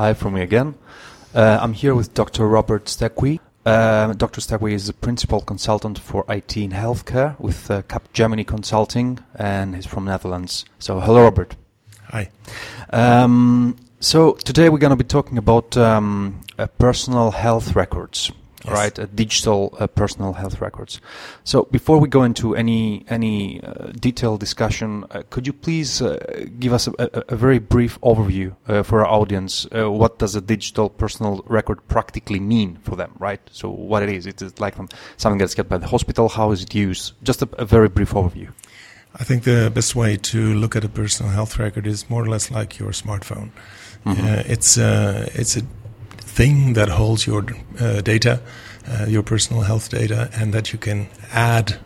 Hi from me again. Uh, I'm here with Dr. Robert Stegwee. Uh, Dr. Stegwee is a principal consultant for IT in healthcare with uh, Capgemini Consulting, and he's from Netherlands. So, hello, Robert. Hi. Um, so today we're going to be talking about um, uh, personal health records Yes. right? Uh, digital uh, personal health records. So before we go into any any uh, detailed discussion, uh, could you please uh, give us a, a, a very brief overview uh, for our audience? Uh, what does a digital personal record practically mean for them, right? So what it is? It is like something that's kept by the hospital. How is it used? Just a, a very brief overview. I think the best way to look at a personal health record is more or less like your smartphone. Mhm. Uh, it's uh, it's a thing that holds your uh, data, uh, your personal health data, and that you can add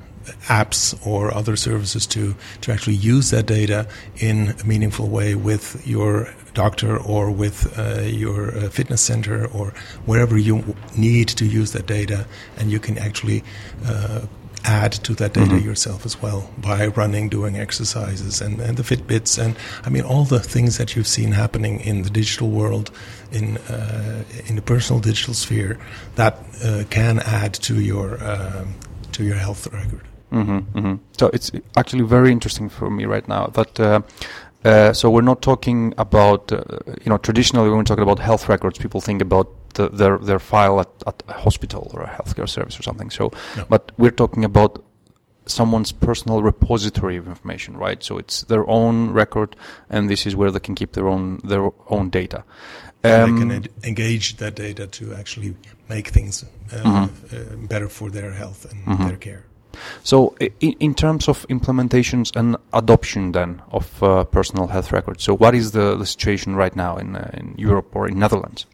apps or other services to to actually use that data in a meaningful way with your doctor or with uh, your uh, fitness center or wherever you need to use that data, and you can actually uh, add to that data Mhm. yourself as well by running, doing exercises, and, and the Fitbits, and I mean all the things that you've seen happening in the digital world, in uh, in the personal digital sphere, that uh, can add to your um, to your health record. hmm hmm So it's actually very interesting for me right now that. Uh, uh, so we're not talking about, uh, you know, traditionally when we talk about health records, people think about the, their their file at, at a hospital or a healthcare service or something. So, No. but we're talking about someone's personal repository of information, right? So it's their own record, and this is where they can keep their own their own data. And Um, they can ed- engage that data to actually make things uh, Mhm. uh, better for their health and Mhm. their care. So, i- in terms of implementations and adoption, then of uh, personal health records, so what is the, the situation right now in uh, in Europe or in Netherlands?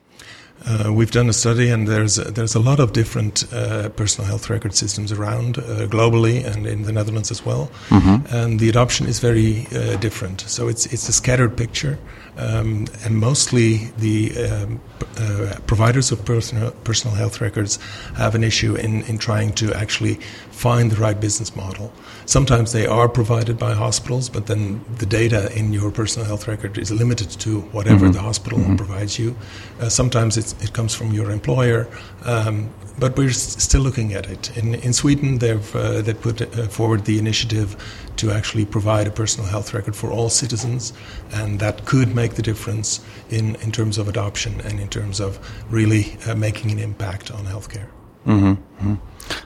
Uh, we've done a study, and there's there's a lot of different uh, personal health record systems around uh, globally and in the Netherlands as well. Mm-hmm. And the adoption is very uh, different. So it's it's a scattered picture, um, and mostly the um, uh, providers of personal personal health records have an issue in in trying to actually find the right business model. Sometimes they are provided by hospitals, but then the data in your personal health record is limited to whatever Mhm. the hospital Mhm. provides you. Uh, sometimes it's, it comes from your employer, um, but we're s- still looking at it. In, in Sweden, they've uh, they put uh, forward the initiative to actually provide a personal health record for all citizens, and that could make the difference in, in terms of adoption and in terms of really uh, making an impact on healthcare. Mm-hmm. hmm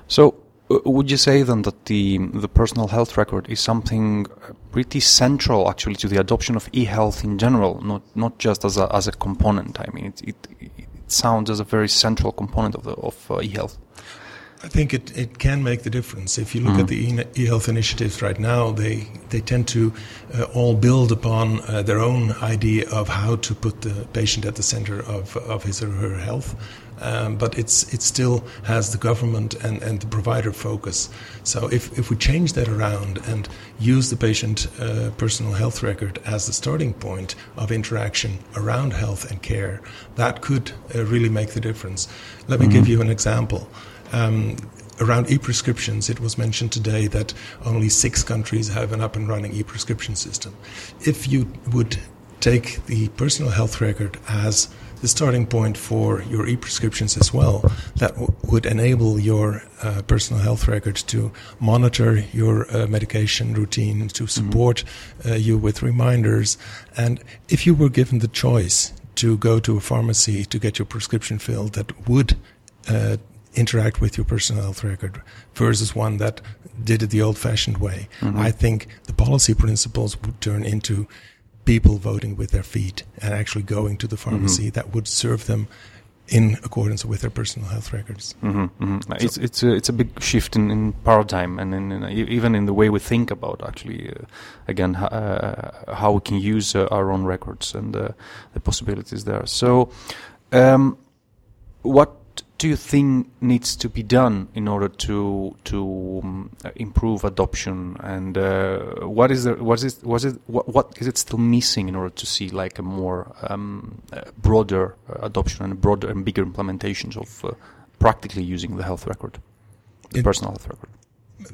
So, uh, would you say then that the the personal health record is something uh, pretty central actually to the adoption of e-health in general, not not just as a as a component? I mean, it it, it sounds as a very central component of of uh, e-health. I think it, it can make the difference. If you look Mhm. at the e- e-health initiatives right now, they they tend to uh, all build upon uh, their own idea of how to put the patient at the center of, of his or her health. Um, but it's it still has the government and, and the provider focus. So if, if we change that around and use the patient uh, personal health record as the starting point of interaction around health and care, that could uh, really make the difference. Let me give you an example. Um, around e-prescriptions, it was mentioned today that only six countries have an up and running e-prescription system. If you would take the personal health record as the starting point for your e-prescriptions as well, that w- would enable your uh, personal health record to monitor your uh, medication routine, to support uh, you with reminders. And if you were given the choice to go to a pharmacy to get your prescription filled, that would uh, interact with your personal health record versus one that did it the old fashioned way. Mhm. I think the policy principles would turn into people voting with their feet and actually going to the pharmacy that would serve them in accordance with their personal health records. hmm hmm It's it's a it's a big shift in, in paradigm and in, in e- even in the way we think about actually uh, again uh, how we can use uh, our own records and uh, the possibilities there. So, um, what do you think needs to be done in order to to um, improve adoption? And uh, what is there what is was it what, what is it still missing in order to see like a more um, uh, broader uh, adoption and broader and bigger implementations of uh, practically using the health record the It- personal health record?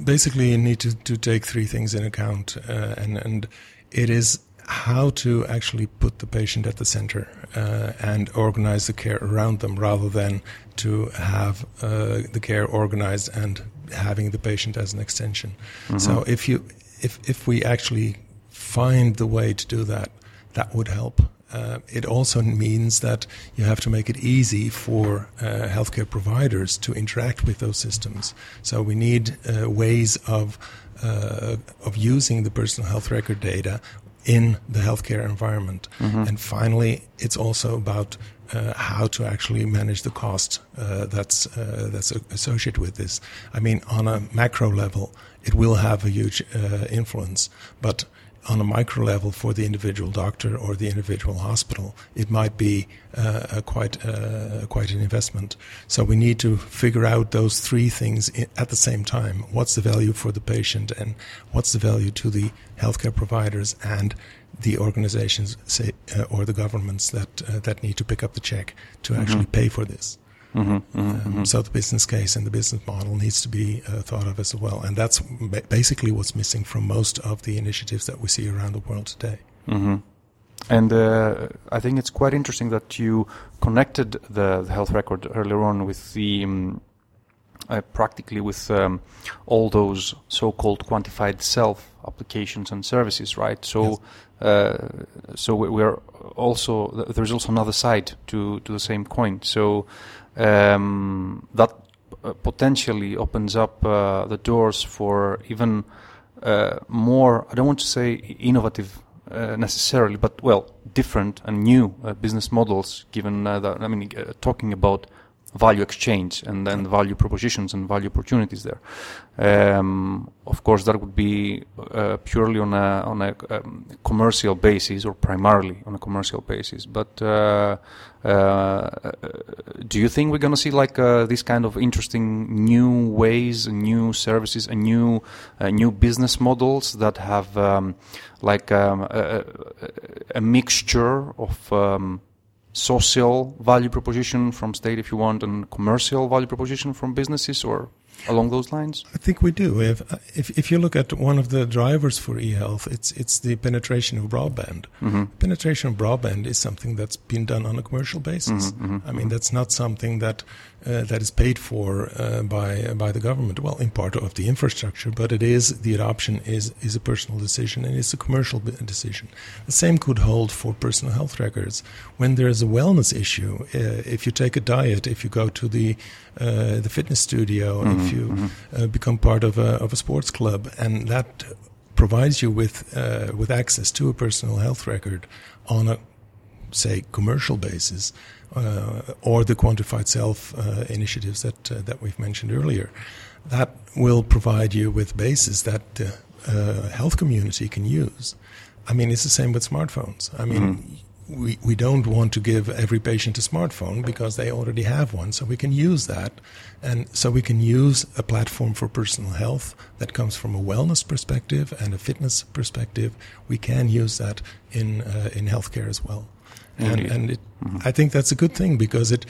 Basically, you need to, to take three things in account, uh, and and it is how to actually put the patient at the center uh, and organize the care around them rather than to have uh, the care organized and having the patient as an extension. Mm-hmm. So if you if if we actually find the way to do that, that would help. Uh, it also means that you have to make it easy for uh, healthcare providers to interact with those systems. So we need uh, ways of uh, of using the personal health record data in the healthcare environment. Mm-hmm. And finally, it's also about uh, how to actually manage the cost uh, that's uh, that's associated with this. I mean, on a macro level, it will have a huge uh, influence, but on a micro level for the individual doctor or the individual hospital, it might be uh, quite uh, quite an investment. So we need to figure out those three things at the same time. What's the value for the patient, and what's the value to the healthcare providers and the organizations say, uh, or the governments that uh, that need to pick up the check to mm-hmm. actually pay for this. Mm-hmm, mm-hmm, um, so the business case and the business model needs to be uh, thought of as well, and that's ba- basically what's missing from most of the initiatives that we see around the world today. Mm-hmm. And uh, I think it's quite interesting that you connected the, the health record earlier on with the um, uh, practically with um, all those so-called quantified self applications and services, right? So, yes. uh, so we're also there's also another side to to the same coin. So um, that uh, potentially opens up uh, the doors for even uh, more. I don't want to say innovative uh, necessarily, but well, different and new uh, business models. Given uh, that, I mean, talking about value exchange and then value propositions and value opportunities there. Um, of course, that would be uh, purely on a on a um, commercial basis or primarily on a commercial basis. But uh, uh, do you think we're going to see like uh, this kind of interesting new ways, new services, and new uh, new business models that have um, like um, a, a, mixture of um, social value proposition from state if you want and commercial value proposition from businesses or along those lines? I think we do. If, if, if you look at one of the drivers for e-health, it's it's the penetration of broadband. Mm-hmm. Penetration of broadband is something that's been done on a commercial basis. Mm-hmm, mm-hmm, I mean, that's not something that uh, that is paid for uh, by uh, by the government. Well, in part of the infrastructure, but it is the adoption is is a personal decision and it's a commercial decision. The same could hold for personal health records. When there is a wellness issue, uh, if you take a diet, if you go to the uh, the fitness studio, mm-hmm, if you mm-hmm. become part of a of a sports club, and that provides you with with access to a personal health record on a say commercial basis uh, or the quantified self uh, initiatives that uh, that we've mentioned earlier. That will provide you with bases that the health community can use. I mean, it's the same with smartphones. I mean. Mm-hmm we, we don't want to give every patient a smartphone because they already have one. So we can use that. And so we can use a platform for personal health that comes from a wellness perspective and a fitness perspective. We can use that in, uh, in healthcare as well and, and it, mm-hmm. I think that's a good thing because it,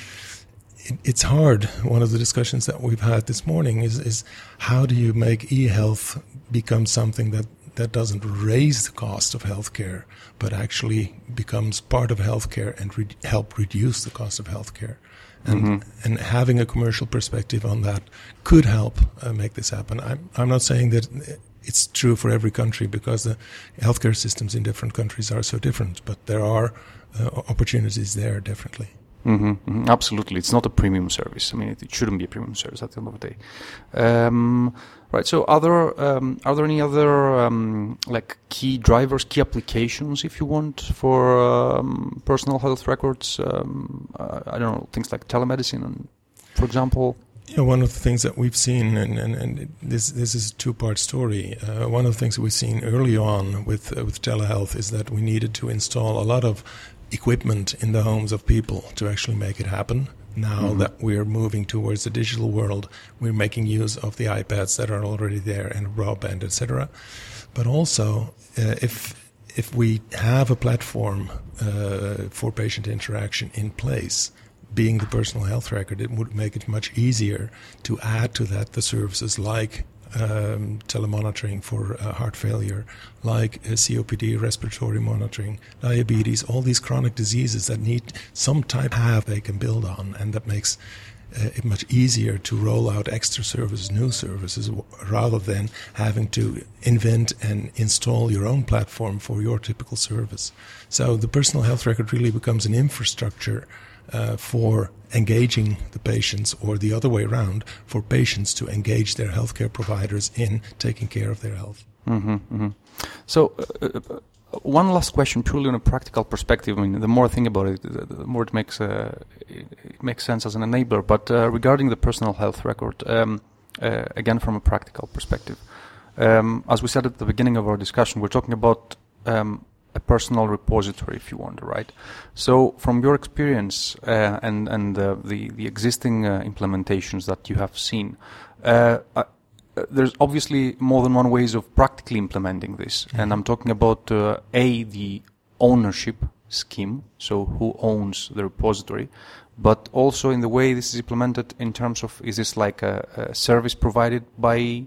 it, it's hard. One of the discussions that we've had this morning is is how do you make e-health become something that that doesn't raise the cost of healthcare, but actually becomes part of healthcare and re- help reduce the cost of healthcare. And, mm-hmm. and having a commercial perspective on that could help uh, make this happen. I'm, I'm not saying that it's true for every country because the healthcare systems in different countries are so different, but there are uh, opportunities there definitely. Mm-hmm, mm-hmm. Absolutely, it's not a premium service. I mean, it, it, shouldn't be a premium service at the end of the day. Um, right. So, are there um, are there any other um, like key drivers, key applications, if you want, for um, personal health records? Um, uh, I don't know things like telemedicine, and for example. Yeah, one of the things that we've seen, and, and, and this this is a two part story. Uh, one of the things that we've seen early on with uh, with telehealth is that we needed to install a lot of equipment in the homes of people to actually make it happen. Now mm-hmm. that we're moving towards the digital world, we're making use of the iPads that are already there and broadband, etc. But also, uh, if if we have a platform uh, for patient interaction in place, being the personal health record, it would make it much easier to add to that the services like um, telemonitoring for uh, heart failure, like uh, COPD, respiratory monitoring, diabetes, all these chronic diseases that need some type of they can build on, and that makes uh, it much easier to roll out extra services, new services, rather than having to invent and install your own platform for your typical service. So the personal health record really becomes an infrastructure uh, for engaging the patients, or the other way around, for patients to engage their healthcare providers in taking care of their health. Mm-hmm, mm-hmm. So, uh, uh, one last question, purely on a practical perspective. I mean, the more I think about it, the more it makes uh, it makes sense as an enabler. But uh, regarding the personal health record, um, uh, again from a practical perspective, um, as we said at the beginning of our discussion, we're talking about um, a personal repository, if you want, right? So, from your experience uh, and and uh, the the existing uh, implementations that you have seen there's obviously more than one ways of practically implementing this, mm-hmm. and I'm talking about uh, a the ownership scheme, so who owns the repository, but also in the way this is implemented in terms of is this like a, a service provided by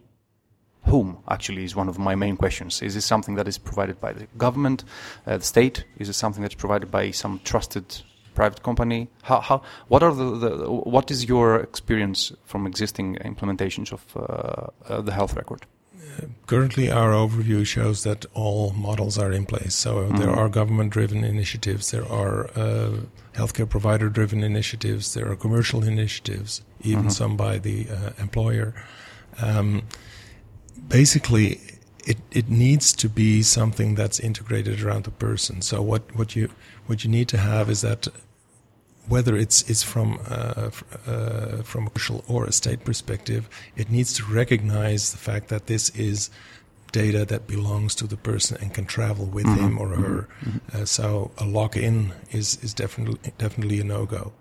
whom actually is one of my main questions. Is this something that is provided by the government, uh, the state? Is it something that's provided by some trusted private company? How, how, what are the, the, what is your experience from existing implementations of uh, uh, the health record? currently, our overview shows that all models are in place. So mm-hmm. there are government-driven initiatives, there are uh, healthcare provider-driven initiatives, there are commercial initiatives, even mm-hmm. some by the uh, employer. Um, basically, it, it needs to be something that's integrated around the person. So what, what you what you need to have is that whether it's it's from uh, uh, from a commercial or a state perspective, it needs to recognize the fact that this is data that belongs to the person and can travel with mm-hmm. him or her. Mm-hmm. Uh, so a lock in is is definitely definitely a no go.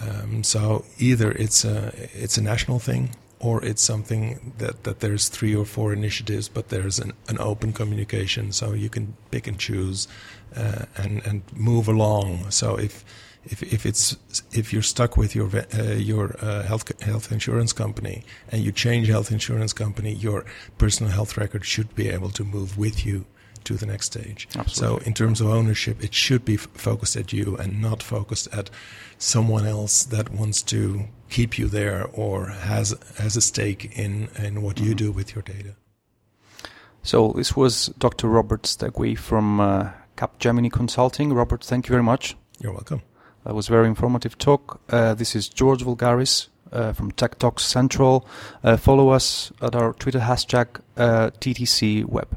Um, so either it's a it's a national thing or it's something that, that there's three or four initiatives, but there's an, an open communication, so you can pick and choose uh, and and move along. So if if, if it's if you're stuck with your uh, your uh, health health insurance company and you change health insurance company, your personal health record should be able to move with you to the next stage. Absolutely. So in terms of ownership, it should be f- focused at you and not focused at someone else that wants to keep you there or has has a stake in in what mm-hmm. you do with your data. So this was Dr. Robert Stegwee from uh, Capgemini Consulting. Robert, thank you very much. You're welcome. That was very informative talk. Uh, this is George Vulgaris uh, from Tech Talks Central. Uh, follow us at our Twitter hashtag uh, TTC Web.